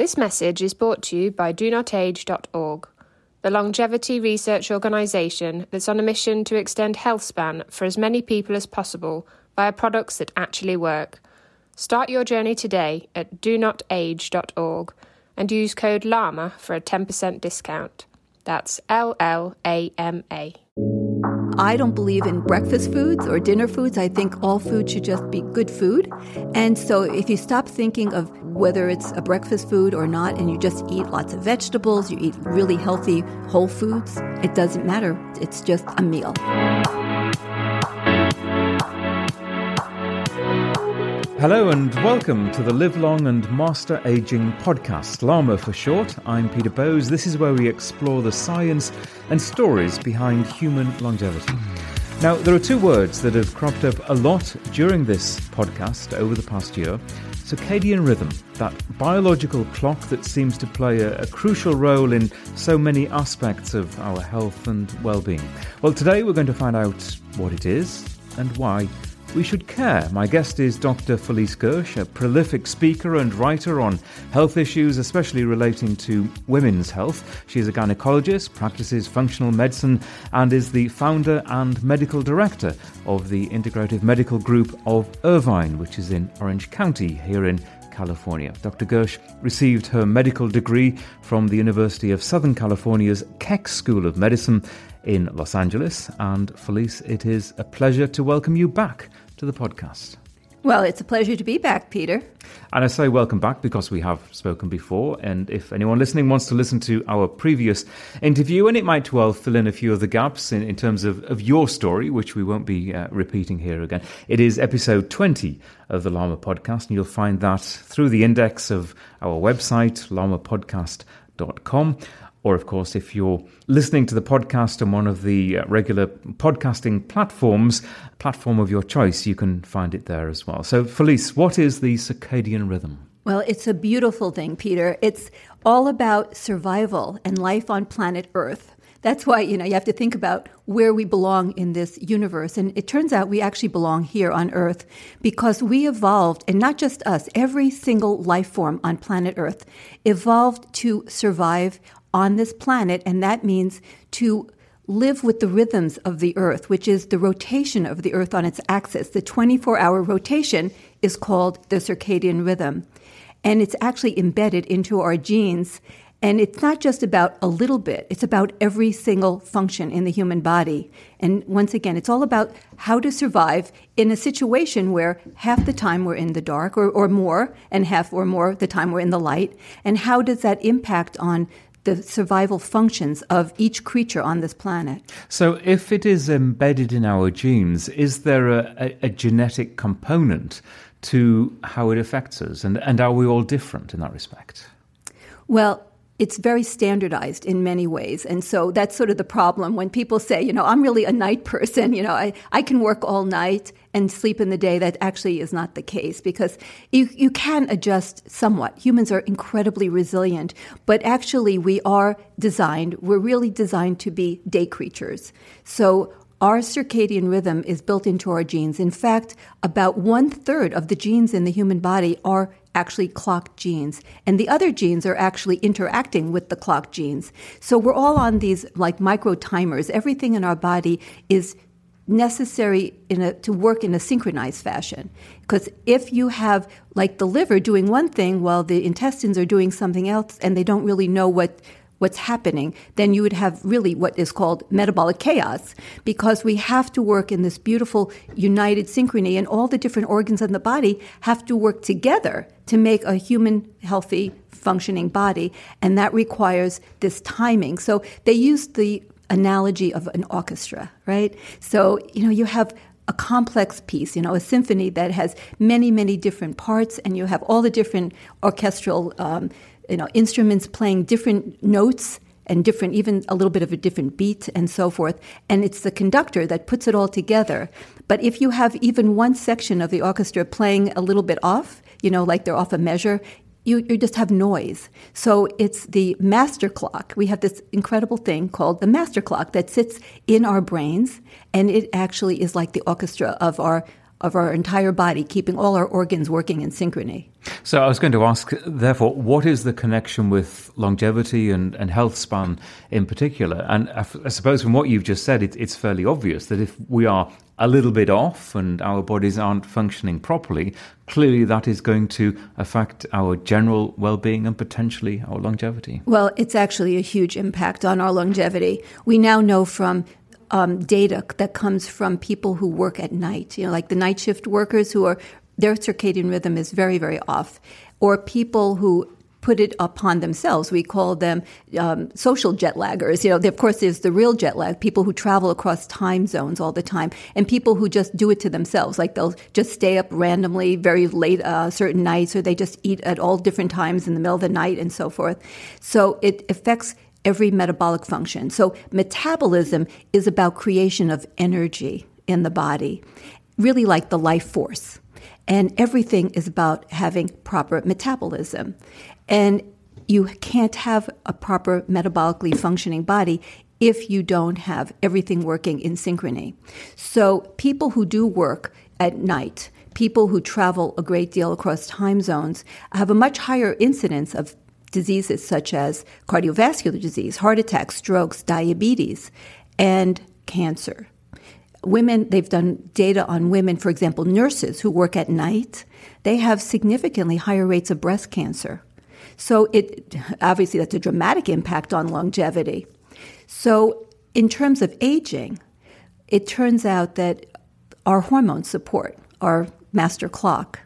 This message is brought to you by DoNotAge.org, the longevity research organisation that's on a mission to extend health span for as many people as possible via products that actually work. Start your journey today at DoNotAge.org and use code LLAMA for a 10% discount. That's L L A M A. I don't believe in breakfast foods or dinner foods. I think all food should just be good food. And so if you stop thinking of whether it's a breakfast food or not, and you just eat lots of vegetables, you eat really healthy whole foods, it doesn't matter. It's just a meal. Hello and welcome to the Live Long and Master Aging podcast, LLAMA for short. I'm Peter Bowes. This is where we explore the science and stories behind human longevity. Now, there are two words that have cropped up a lot during this podcast over the past year circadian rhythm, that biological clock that seems to play a, a, crucial role in so many aspects of our health and well being. Well, today we're going to find out what it is and why we should care. My guest is Dr. Felice Gersh, a prolific speaker and writer on health issues, especially relating to women's health. She is a gynecologist, practices functional medicine, and is the founder and medical director of the Integrative Medical Group of Irvine, which is in Orange County here in California. Dr. Gersh received her medical degree from the University of Southern California's Keck School of Medicine in Los Angeles. And Felice, it is a pleasure to welcome you back to the podcast. Well, it's a pleasure to be back, Peter. And I say welcome back because we have spoken before. And if anyone listening wants to listen to our previous interview, and it might well fill in a few of the gaps in, in terms of, of your story, which we won't be uh, repeating here again, it is episode 20 of the LLAMA podcast. And you'll find that through the index of our website, llamapodcast.com. Or, of course, if you're listening to the podcast on one of the uh, regular podcasting platforms, platform of your choice, you can find it there as well. So, Felice, what is the circadian rhythm? Well, it's a beautiful thing, Peter. It's all about survival and life on planet Earth. That's why, you know, you have to think about where we belong in this universe. And it turns out we actually belong here on Earth because we evolved, and not just us, every single life form on planet Earth evolved to survive on this planet, and that means to live with the rhythms of the Earth, which is the rotation of the Earth on its axis. The 24 hour rotation is called the circadian rhythm. And it's actually embedded into our genes. And it's not just about a little bit, it's about every single function in the human body. And once again, it's all about how to survive in a situation where half the time we're in the dark or, or more, and half or more the time we're in the light. And how does that impact on the survival functions of each creature on this planet. So, if it is embedded in our genes, is there a, a, a genetic component to how it affects us? And, and are we all different in that respect? Well, it's very standardized in many ways. And so that's sort of the problem when people say, you know, I'm really a night person, you know, I, I can work all night and sleep in the day. That actually is not the case because you, you can adjust somewhat. Humans are incredibly resilient, but actually we are designed, we're really designed to be day creatures. So our circadian rhythm is built into our genes. In fact, about one third of the genes in the human body are actually clock genes. And the other genes are actually interacting with the clock genes. So we're all on these like micro timers. Everything in our body is necessary a, to work in a synchronized fashion. Because if you have like the liver doing one thing while the intestines are doing something else and they don't really know what what's happening, then you would have really what is called metabolic chaos because we have to work in this beautiful united synchrony and all the different organs in the body have to work together to make a human healthy functioning body and that requires this timing. So they used the analogy of an orchestra, right? So, you know, you have a complex piece, you know, a symphony that has many, many different parts, and you have all the different orchestral um, you know, instruments playing different notes and different, even a little bit of a different beat and so forth. And it's the conductor that puts it all together. But if you have even one section of the orchestra playing a little bit off, you know, like they're off a measure, you, you just have noise. So it's the master clock. We have this incredible thing called the master clock that sits in our brains, and it actually is like the orchestra of our of our entire body, keeping all our organs working in synchrony. So I was going to ask, therefore, what is the connection with longevity and, and health span in particular? And I, f- I suppose from what you've just said, it, it's fairly obvious that if we are a little bit off and our bodies aren't functioning properly, clearly that is going to affect our general well-being and potentially our longevity. Well, it's actually a huge impact on our longevity. We now know from um, data that comes from people who work at night, you know, like the night shift workers who are their circadian rhythm is very, very off, or people who put it upon themselves. We call them um, social jet laggers. You know, of course, there's the real jet lag, people who travel across time zones all the time, and people who just do it to themselves. Like they'll just stay up randomly very late uh, certain nights, or they just eat at all different times in the middle of the night and so forth. So it affects every metabolic function. So metabolism is about creation of energy in the body, really like the life force. And everything is about having proper metabolism. And you can't have a proper metabolically functioning body if you don't have everything working in synchrony. So people who do work at night, people who travel a great deal across time zones, have a much higher incidence of diseases such as cardiovascular disease, heart attacks, strokes, diabetes, and cancer. Women, they've done data on women, for example, nurses who work at night, they have significantly higher rates of breast cancer. So it obviously that's a dramatic impact on longevity. So in terms of aging, it turns out that our hormones support our master clock.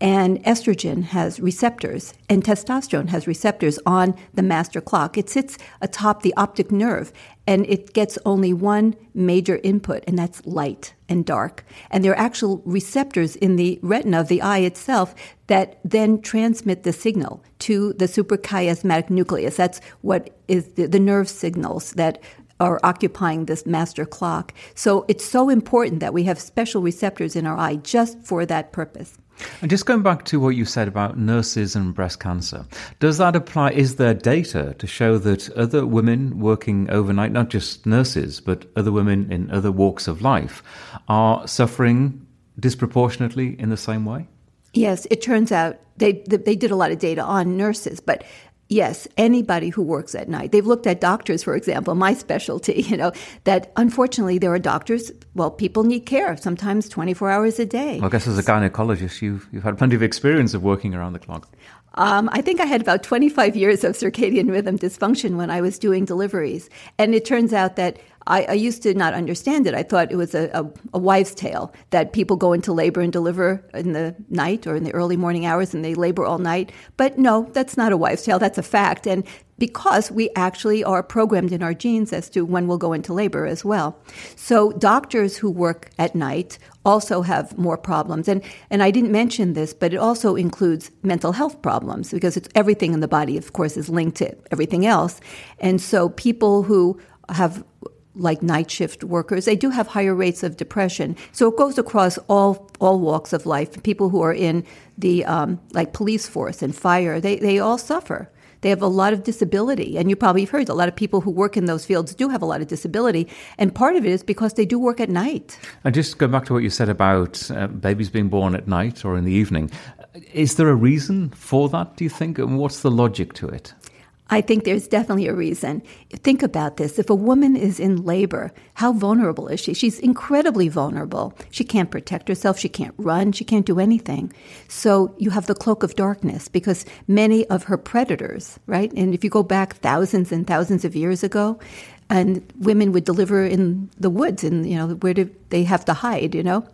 And estrogen has receptors, and testosterone has receptors on the master clock. It sits atop the optic nerve, and it gets only one major input, and that's light and dark. And there are actual receptors in the retina of the eye itself that then transmit the signal to the suprachiasmatic nucleus. That's what is the, the nerve signals that are occupying this master clock. So it's so important that we have special receptors in our eye just for that purpose. And just going back to what you said about nurses and breast cancer, does that apply? Is there data to show that other women working overnight, not just nurses, but other women in other walks of life, are suffering disproportionately in the same way? Yes, it turns out they they did a lot of data on nurses, but yes, anybody who works at night. They've looked at doctors, for example, my specialty, you know, that unfortunately there are doctors, well, people need care, sometimes 24 hours a day. Well, I guess as a gynecologist, you've, you've had plenty of experience of working around the clock. Um, I think I had about 25 years of circadian rhythm dysfunction when I was doing deliveries. And it turns out that I, I, used to not understand it. I thought it was a, a, a, wives' tale that people go into labor and deliver in the night or in the early morning hours and they labor all night. But no, that's not a wives' tale. That's a fact. And because we actually are programmed in our genes as to when we'll go into labor as well. So doctors who work at night also have more problems. And, and I didn't mention this, but it also includes mental health problems because it's everything in the body, of course, is linked to everything else. And so people who have like night shift workers, they do have higher rates of depression. So it goes across all all walks of life. People who are in the um, like police force and fire, they they all suffer. They have a lot of disability, and you probably have heard a lot of people who work in those fields do have a lot of disability, and part of it is because they do work at night. And just go back to what you said about uh, babies being born at night or in the evening. Is there a reason for that? Do you think, and what's the logic to it? I think there's definitely a reason. Think about this. If a woman is in labor, how vulnerable is she? She's incredibly vulnerable. She can't protect herself. She can't run. She can't do anything. So you have the cloak of darkness because many of her predators, right? And if you go back thousands and thousands of years ago, and women would deliver in the woods and, you know, where do they have to hide, you know?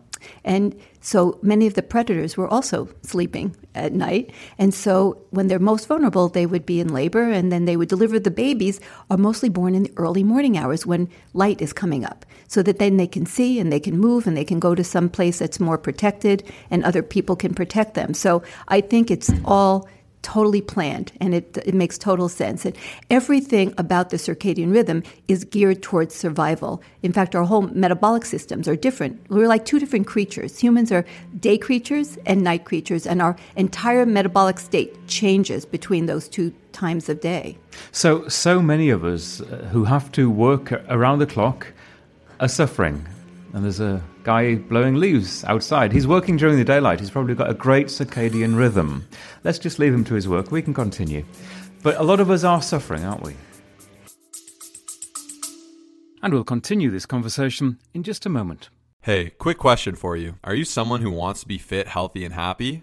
And so many of the predators were also sleeping at night. And so when they're most vulnerable, they would be in labor and then they would deliver the babies are mostly born in the early morning hours when light is coming up so that then they can see and they can move and they can go to some place that's more protected and other people can protect them. So I think it's all totally planned and it, it makes total sense. And everything about the circadian rhythm is geared towards survival. In fact, our whole metabolic systems are different. We're like two different creatures. Humans are day creatures and night creatures, and our entire metabolic state changes between those two times of day. So, so many of us uh, who have to work around the clock are suffering. And there's a guy blowing leaves outside. He's working during the daylight. He's probably got a great circadian rhythm. Let's just leave him to his work. We can continue. But a lot of us are suffering, aren't we? And we'll continue this conversation in just a moment. Hey, quick question for you. Are you someone who wants to be fit, healthy, and happy?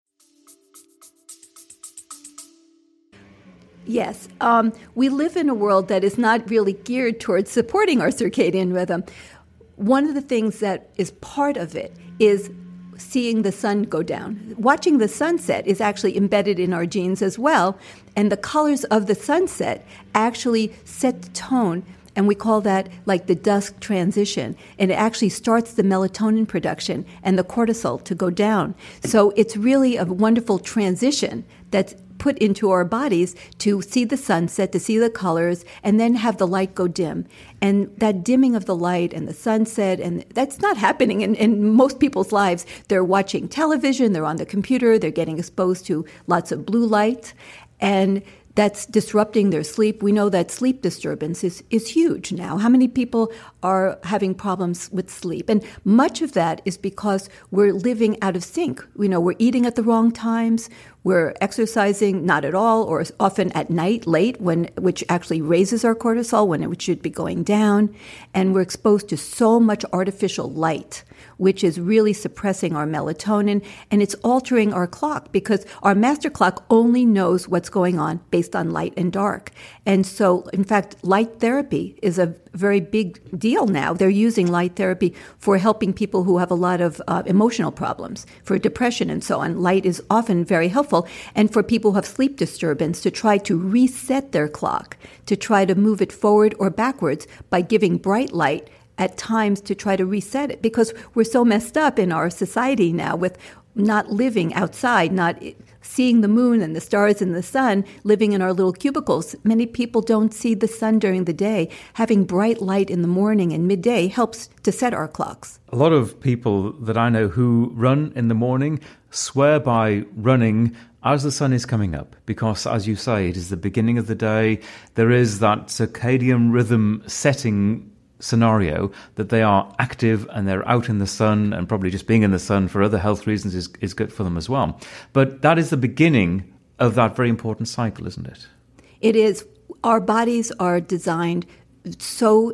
Yes. Um, we live in a world that is not really geared towards supporting our circadian rhythm. One of the things that is part of it is seeing the sun go down. Watching the sunset is actually embedded in our genes as well, and the colors of the sunset actually set the tone. And we call that like the dusk transition. And it actually starts the melatonin production and the cortisol to go down. So it's really a wonderful transition that's put into our bodies to see the sunset, to see the colors, and then have the light go dim. And that dimming of the light and the sunset, and that's not happening in, in most people's lives. They're watching television, they're on the computer, they're getting exposed to lots of blue light. And that's disrupting their sleep. We know that sleep disturbance is, is huge now. How many people are having problems with sleep? And much of that is because we're living out of sync. You know, we're eating at the wrong times, we're exercising not at all, or often at night, late, when which actually raises our cortisol when it should be going down, and we're exposed to so much artificial light which is really suppressing our melatonin and it's altering our clock because our master clock only knows what's going on based on light and dark. And so, in fact, light therapy is a very big deal now. They're using light therapy for helping people who have a lot of uh, emotional problems, for depression and so on. Light is often very helpful. And for people who have sleep disturbance, to try to reset their clock, to try to move it forward or backwards by giving bright light at times to try to reset it because we're so messed up in our society now with not living outside, not seeing the moon and the stars and the sun, living in our little cubicles. Many people don't see the sun during the day. Having bright light in the morning and midday helps to set our clocks. A lot of people that I know who run in the morning swear by running as the sun is coming up, because as you say, it is the beginning of the day. There is that circadian rhythm setting scenario that they are active and they're out in the sun and probably just being in the sun for other health reasons is, is good for them as well. But that is the beginning of that very important cycle, isn't it? It is. Our bodies are designed so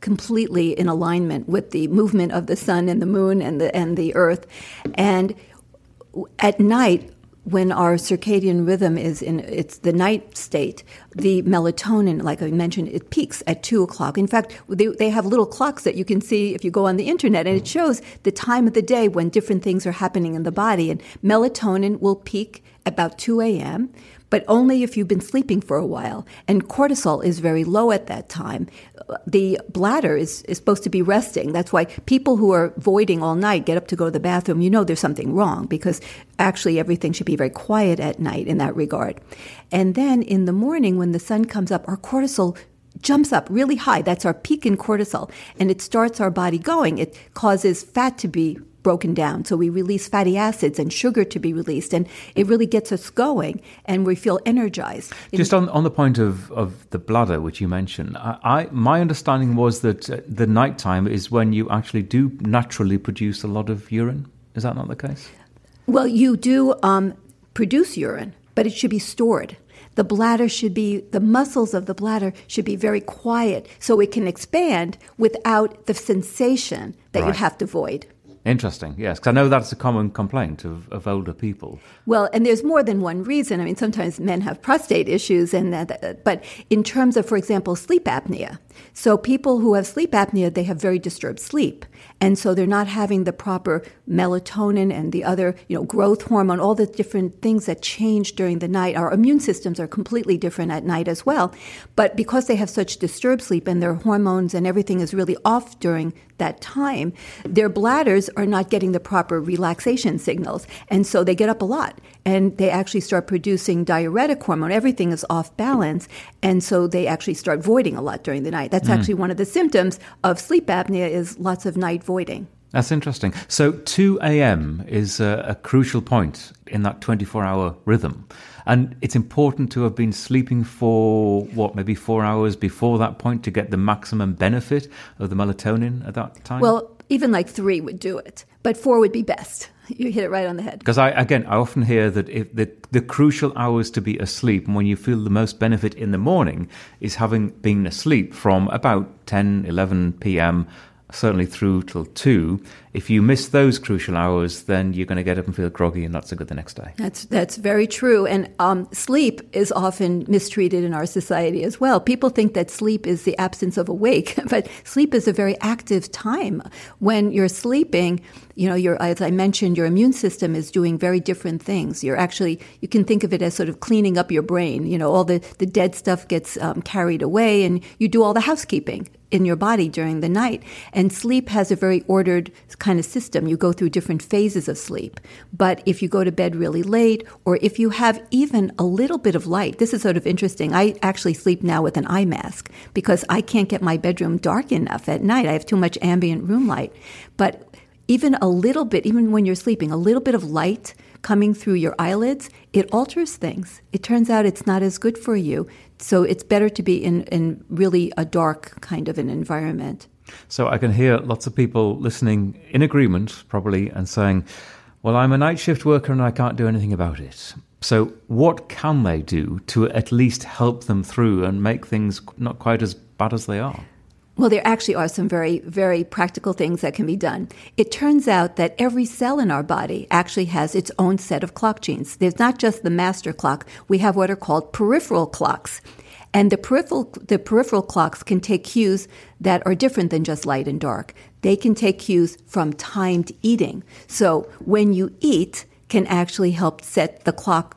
completely in alignment with the movement of the sun and the moon and the and the earth and at night when our circadian rhythm is in it's the night state, the melatonin, like I mentioned, it peaks at two o'clock. In fact, they, they have little clocks that you can see if you go on the internet, and it shows the time of the day when different things are happening in the body. And melatonin will peak about 2 a.m but only if you've been sleeping for a while. And cortisol is very low at that time. The bladder is, is supposed to be resting. That's why people who are voiding all night get up to go to the bathroom. You know there's something wrong because actually everything should be very quiet at night in that regard. And then in the morning, when the sun comes up, our cortisol jumps up really high. That's our peak in cortisol. And it starts our body going. It causes fat to be broken down. So we release fatty acids and sugar to be released, and it really gets us going, and we feel energized. Just on, on the point of, of the bladder, which you mentioned, I, I my understanding was that uh, the nighttime is when you actually do naturally produce a lot of urine. Is that not the case? Well, you do um, produce urine, but it should be stored. The bladder should be, the muscles of the bladder should be very quiet so it can expand without the sensation that right. you have to void. Interesting, yes, because I know that's a common complaint of, of older people. Well, and there's more than one reason. I mean, sometimes men have prostate issues, and that, but in terms of, for example, sleep apnea. So people who have sleep apnea, they have very disturbed sleep, and so they're not having the proper melatonin and the other, you know, growth hormone, all the different things that change during the night. Our immune systems are completely different at night as well, but because they have such disturbed sleep and their hormones and everything is really off during that time, their bladders are not getting the proper relaxation signals. And so they get up a lot and they actually start producing diuretic hormone. Everything is off balance. And so they actually start voiding a lot during the night. That's mm. actually one of the symptoms of sleep apnea is lots of night voiding. That's interesting. So 2 a.m. is a, a crucial point in that 24 hour rhythm. And it's important to have been sleeping for what, maybe four hours before that point to get the maximum benefit of the melatonin at that time? Well, even like three would do it, but four would be best. You hit it right on the head. Because I, again, I often hear that if the, the crucial hours to be asleep and when you feel the most benefit in the morning is having been asleep from about 10, 11 p.m certainly through till two. If you miss those crucial hours, then you're going to get up and feel groggy and not so good the next day. That's that's very true. And um, sleep is often mistreated in our society as well. People think that sleep is the absence of awake, but sleep is a very active time. When you're sleeping, you know, your as I mentioned, your immune system is doing very different things. You're actually you can think of it as sort of cleaning up your brain. You know, all the the dead stuff gets um, carried away, and you do all the housekeeping in your body during the night. And sleep has a very ordered kind of system. You go through different phases of sleep. But if you go to bed really late, or if you have even a little bit of light, this is sort of interesting. I actually sleep now with an eye mask because I can't get my bedroom dark enough at night. I have too much ambient room light. But even a little bit, even when you're sleeping, a little bit of light coming through your eyelids, it alters things. It turns out it's not as good for you. So it's better to be in, in really a dark kind of an environment. So I can hear lots of people listening in agreement, probably, and saying, Well, I'm a night shift worker and I can't do anything about it. So, what can they do to at least help them through and make things not quite as bad as they are? Well, there actually are some very, very practical things that can be done. It turns out that every cell in our body actually has its own set of clock genes. There's not just the master clock, we have what are called peripheral clocks. And the peripheral, the peripheral clocks can take cues that are different than just light and dark. They can take cues from timed eating. So when you eat, can actually help set the clock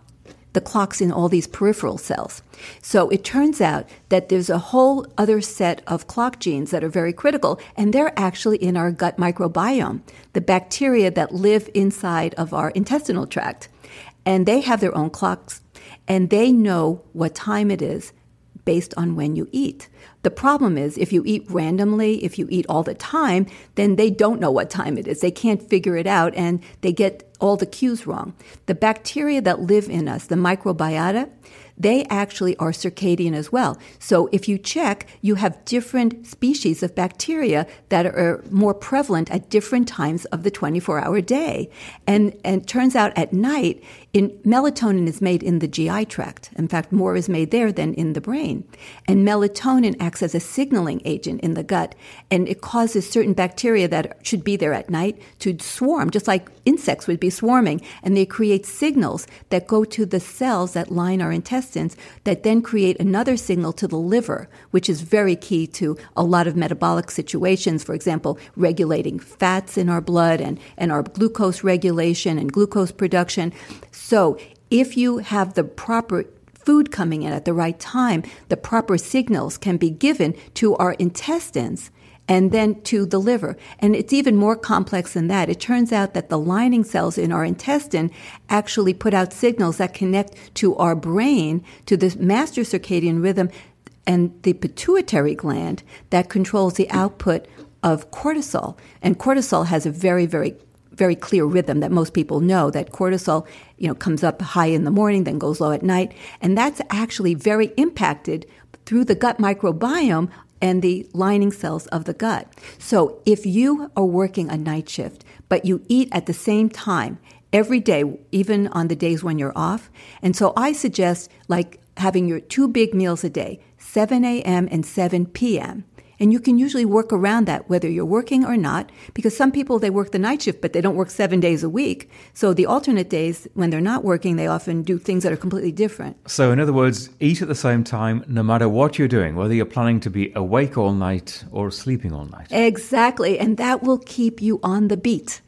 the clocks in all these peripheral cells. So it turns out that there's a whole other set of clock genes that are very critical, and they're actually in our gut microbiome, the bacteria that live inside of our intestinal tract. And they have their own clocks, and they know what time it is based on when you eat. The problem is if you eat randomly, if you eat all the time, then they don't know what time it is. They can't figure it out and they get all the cues wrong. The bacteria that live in us, the microbiota, they actually are circadian as well. So if you check, you have different species of bacteria that are more prevalent at different times of the 24 hour day. And, and it turns out at night, in, melatonin is made in the GI tract. In fact, more is made there than in the brain. And melatonin acts as a signaling agent in the gut, and it causes certain bacteria that should be there at night to swarm, just like insects would be swarming. And they create signals that go to the cells that line our intestines that then create another signal to the liver, which is very key to a lot of metabolic situations. For example, regulating fats in our blood and, and our glucose regulation and glucose production. If you have the proper food coming in at the right time, the proper signals can be given to our intestines and then to the liver. And it's even more complex than that. It turns out that the lining cells in our intestine actually put out signals that connect to our brain, to the master circadian rhythm, and the pituitary gland that controls the output of cortisol. And cortisol has a very, very very clear rhythm that most people know that cortisol, you know, comes up high in the morning, then goes low at night. And that's actually very impacted through the gut microbiome and the lining cells of the gut. So if you are working a night shift, but you eat at the same time every day, even on the days when you're off, and so I suggest like having your two big meals a day, 7 a.m. and 7 p.m. And you can usually work around that whether you're working or not, because some people they work the night shift, but they don't work seven days a week. So the alternate days when they're not working, they often do things that are completely different. So in other words, eat at the same time, no matter what you're doing, whether you're planning to be awake all night or sleeping all night. Exactly, and that will keep you on the beat.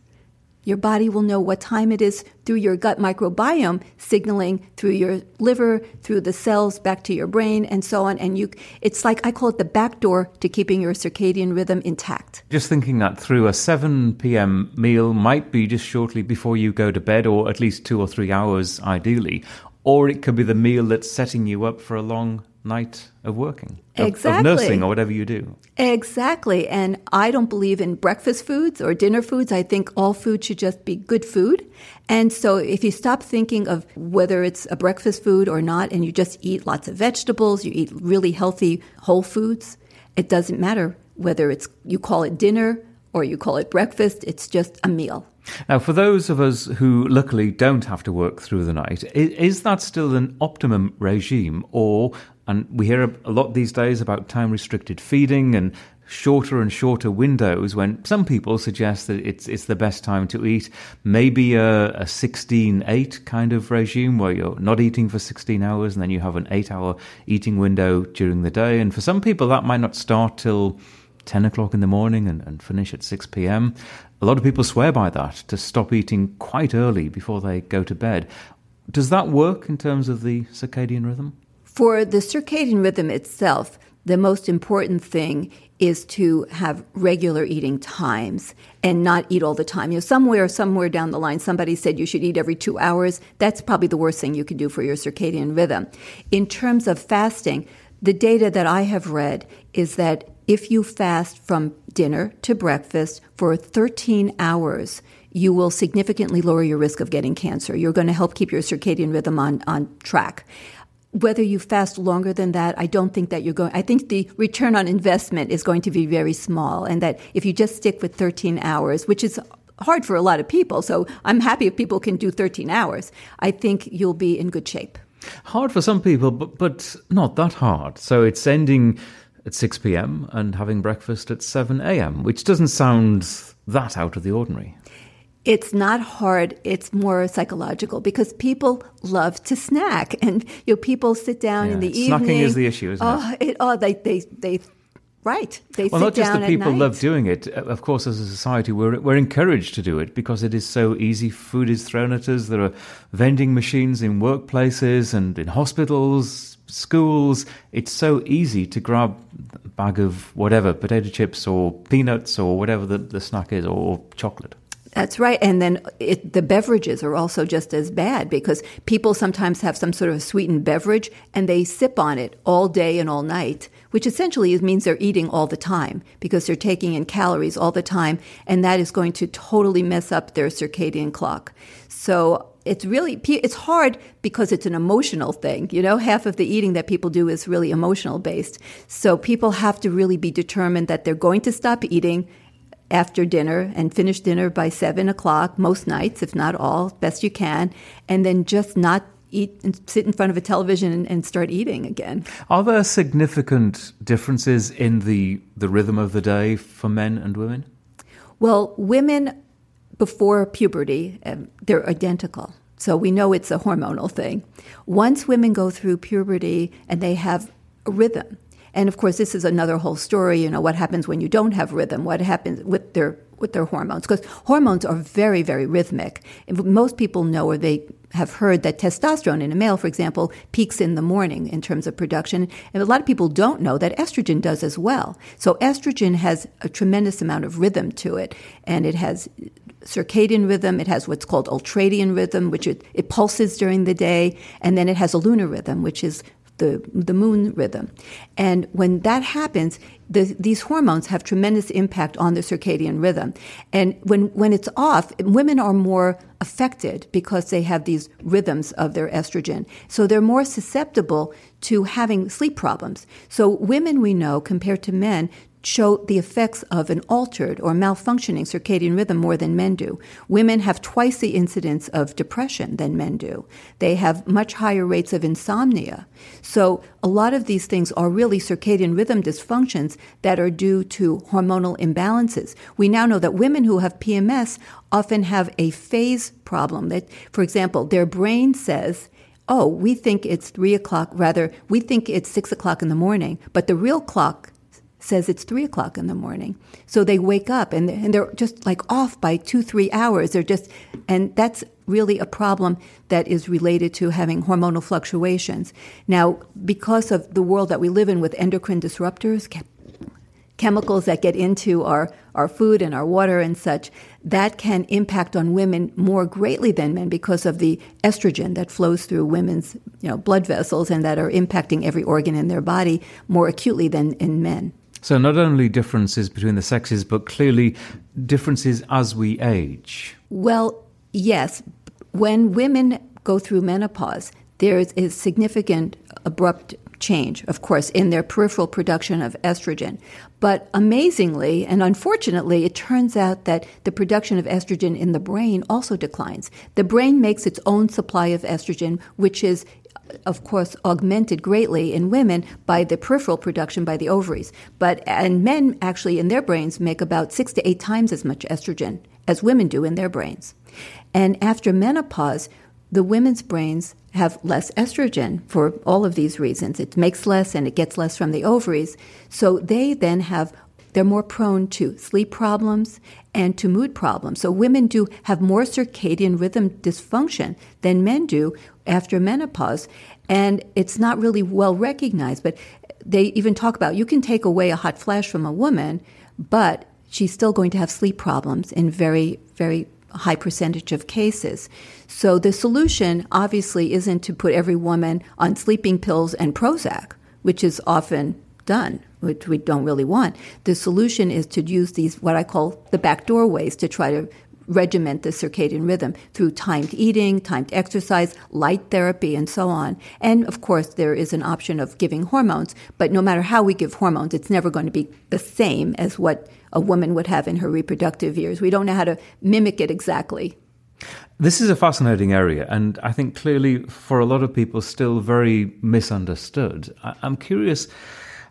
Your body will know what time it is through your gut microbiome, signaling through your liver, through the cells back to your brain, and so on. And you, it's like I call it the back door to keeping your circadian rhythm intact. Just thinking that through, a 7 p.m. meal might be just shortly before you go to bed, or at least two or three hours ideally. Or it could be the meal that's setting you up for a long night of working, of, exactly. of nursing or whatever you do. Exactly. And I don't believe in breakfast foods or dinner foods. I think all food should just be good food. And so if you stop thinking of whether it's a breakfast food or not, and you just eat lots of vegetables, you eat really healthy whole foods, it doesn't matter whether it's you call it dinner or you call it breakfast, it's just a meal. Now, for those of us who luckily don't have to work through the night, is that still an optimum regime? Or, and we hear a lot these days about time restricted feeding and shorter and shorter windows when some people suggest that it's it's the best time to eat maybe a, a 16-8 kind of regime where you're not eating for 16 hours and then you have an 8 hour eating window during the day and for some people that might not start till 10 o'clock in the morning and, and finish at 6 p.m. A lot of people swear by that to stop eating quite early before they go to bed. Does that work in terms of the circadian rhythm? For the circadian rhythm itself, the most important thing is to have regular eating times and not eat all the time. You know, somewhere, somewhere down the line, somebody said you should eat every two hours. That's probably the worst thing you can do for your circadian rhythm. In terms of fasting, the data that I have read is that if you fast from dinner to breakfast for 13 hours, you will significantly lower your risk of getting cancer. You're going to help keep your circadian rhythm on, on track. Whether you fast longer than that, I don't think that you're going, I think the return on investment is going to be very small. And that if you just stick with 13 hours, which is hard for a lot of people, so I'm happy if people can do 13 hours, I think you'll be in good shape. Hard for some people, but, but not that hard. So it's ending at 6 p.m. and having breakfast at 7 a.m., which doesn't sound that out of the ordinary. It's not hard, it's more psychological because people love to snack and you know people sit down Yeah, in the evening. snacking is the issue, isn't it? oh, it? Oh, they they they right. They Well, not just that people night. love doing it. uh, Of course, as a society, we're we're encouraged to do it because it is so easy. Food is thrown at us. There are vending machines in workplaces and in hospitals, schools. It's so easy to grab a bag of whatever potato chips or peanuts or whatever the, the snack is or chocolate. That's right. And then it, the beverages are also just as bad because people sometimes have some sort of sweetened beverage and they sip on it all day and all night, which essentially means they're eating all the time because they're taking in calories all the time. And that is going to totally mess up their circadian clock. So it's really, it's hard because it's an emotional thing. You know, half of the eating that people do is really emotional based. So people have to really be determined that they're going to stop eating after dinner and finish dinner by seven o'clock most nights, if not all, best you can, and then just not eat and sit in front of a television and, and start eating again. Are there significant differences in the the rhythm of the day for men and women? Well, women before puberty, um, they're identical. So we know it's a hormonal thing. Once women go through puberty and they have a rhythm, and of course, this is another whole story. You know what happens when you don't have rhythm? What happens with their with their hormones? Because hormones are very, very rhythmic. Most people know, or they have heard, that testosterone in a male, for example, peaks in the morning in terms of production. And a lot of people don't know that estrogen does as well. So estrogen has a tremendous amount of rhythm to it, and it has circadian rhythm. It has what's called ultradian rhythm, which it, it pulses during the day, and then it has a lunar rhythm, which is the, the moon rhythm. And when that happens, the, these hormones have tremendous impact on the circadian rhythm. And when, when it's off, women are more affected because they have these rhythms of their estrogen. So they're more susceptible to having sleep problems. So women we know, compared to men, show the effects of an altered or malfunctioning circadian rhythm more than men do. Women have twice the incidence of depression than men do. They have much higher rates of insomnia. So a lot of these things are really circadian rhythm dysfunctions that are due to hormonal imbalances. We now know that women who have PMS often have a phase problem that, for example, their brain says, oh, we think it's three o'clock, rather, we think it's six o'clock in the morning, but the real clock says it's three o'clock in the morning. So they wake up and, and they're just like off by two, three hours. They're just, and that's really a problem that is related to having hormonal fluctuations. Now, because of the world that we live in with endocrine disruptors, chemicals that get into our, our food and our water and such, that can impact on women more greatly than men because of the estrogen that flows through women's you know, blood vessels and that are impacting every organ in their body more acutely than in men. So, not only differences between the sexes, but clearly differences as we age. Well, yes. When women go through menopause, there is a significant abrupt change, of course, in their peripheral production of estrogen. But amazingly and unfortunately, it turns out that the production of estrogen in the brain also declines. The brain makes its own supply of estrogen, which is of course, augmented greatly in women by the peripheral production by the ovaries. But and men actually in their brains make about six to eight times as much estrogen as women do in their brains. And after menopause, the women's brains have less estrogen for all of these reasons. It makes less and it gets less from the ovaries. So they then have they're more prone to sleep problems and to mood problems. So women do have more circadian rhythm dysfunction than men do after menopause. And it's not really well recognized, but they even talk about you can take away a hot flash from a woman, but she's still going to have sleep problems in very, very high percentage of cases. So the solution obviously isn't to put every woman on sleeping pills and Prozac, which is often done, which we don't really want. The solution is to use these, what I call the backdoor ways to try to regiment the circadian rhythm through timed eating, timed exercise, light therapy, and so on. And of course, there is an option of giving hormones, but no matter how we give hormones, it's never going to be the same as what a woman would have in her reproductive years. We don't know how to mimic it exactly. This is a fascinating area, and I think clearly for a lot of people, still very misunderstood. I'm curious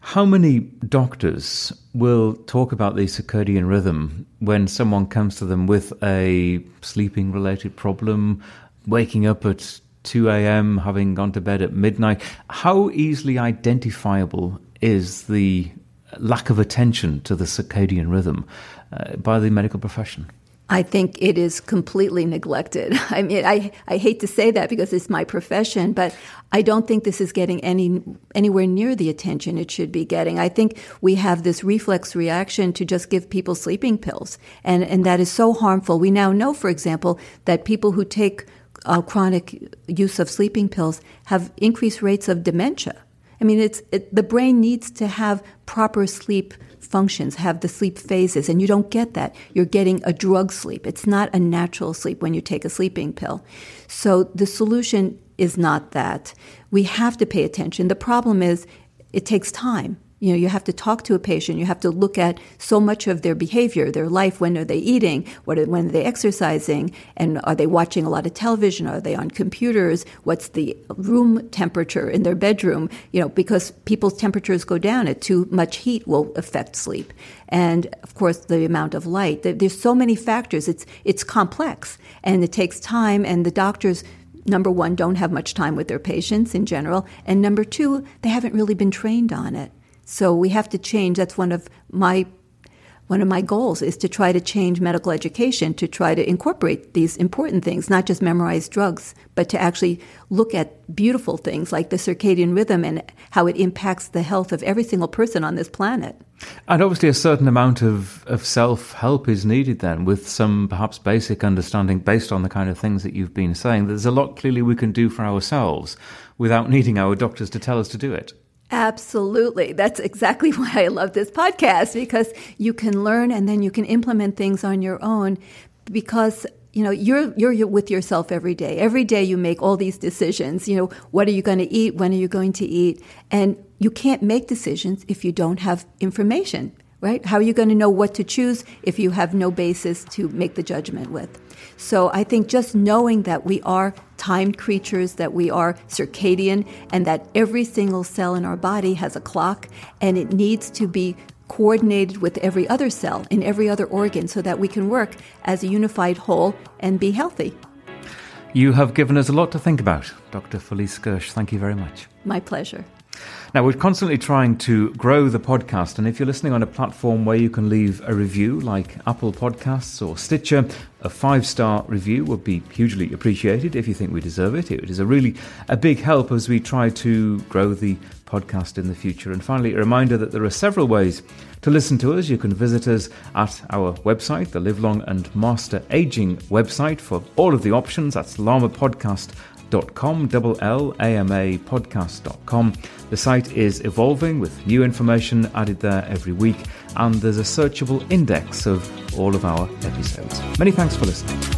how many doctors will talk about the circadian rhythm when someone comes to them with a sleeping related problem, waking up at 2 a.m., having gone to bed at midnight? How easily identifiable is the lack of attention to the circadian rhythm uh, by the medical profession? I think it is completely neglected. I mean, I, I hate to say that because it's my profession, but I don't think this is getting any anywhere near the attention it should be getting. I think we have this reflex reaction to just give people sleeping pills, and, and that is so harmful. We now know, for example, that people who take uh, chronic use of sleeping pills have increased rates of dementia. I mean, it's it, the brain needs to have proper sleep functions, have the sleep phases, and you don't get that. You're getting a drug sleep. It's not a natural sleep when you take a sleeping pill. So the solution is not that. We have to pay attention. The problem is it takes time. You know, you have to talk to a patient. You have to look at so much of their behavior, their life. When are they eating? What are, when are they exercising? And are they watching a lot of television? Are they on computers? What's the room temperature in their bedroom? You know, because people's temperatures go down. At too much heat will affect sleep, and of course the amount of light. There's so many factors. It's it's complex, and it takes time. And the doctors number one, don't have much time with their patients in general, and number two, they haven't really been trained on it. So we have to change. That's one of my one of my goals is to try to change medical education to try to incorporate these important things, not just memorize drugs, but to actually look at beautiful things like the circadian rhythm and how it impacts the health of every single person on this planet. And obviously, a certain amount of, of self help is needed then, with some perhaps basic understanding based on the kind of things that you've been saying. There's a lot clearly we can do for ourselves without needing our doctors to tell us to do it. Absolutely. That's exactly why I love this podcast because you can learn and then you can implement things on your own because you know you're you're with yourself every day. Every day you make all these decisions, you know, what are you going to eat, when are you going to eat? And you can't make decisions if you don't have information, right? How are you going to know what to choose if you have no basis to make the judgment with? So I think just knowing that we are timed creatures, that we are circadian, and that every single cell in our body has a clock and it needs to be coordinated with every other cell in every other organ so that we can work as a unified whole and be healthy. You have given us a lot to think about, Dr. Felice Gersh. Thank you very much. My pleasure. Now, we're constantly trying to grow the podcast, and if you're listening on a platform where you can leave a review like Apple Podcasts or Stitcher, a five star review would be hugely appreciated if you think we deserve it. It is a really a big help as we try to grow the podcast in the future. And finally, a reminder that there are several ways to listen to us. You can visit us at our website, the Live Long and Master Aging website, for all of the options. That's LLAMA Podcast podcast.com, double L A M A podcast.com. The site is evolving with new information added there every week, and there's a searchable index of all of our episodes. Many thanks for listening.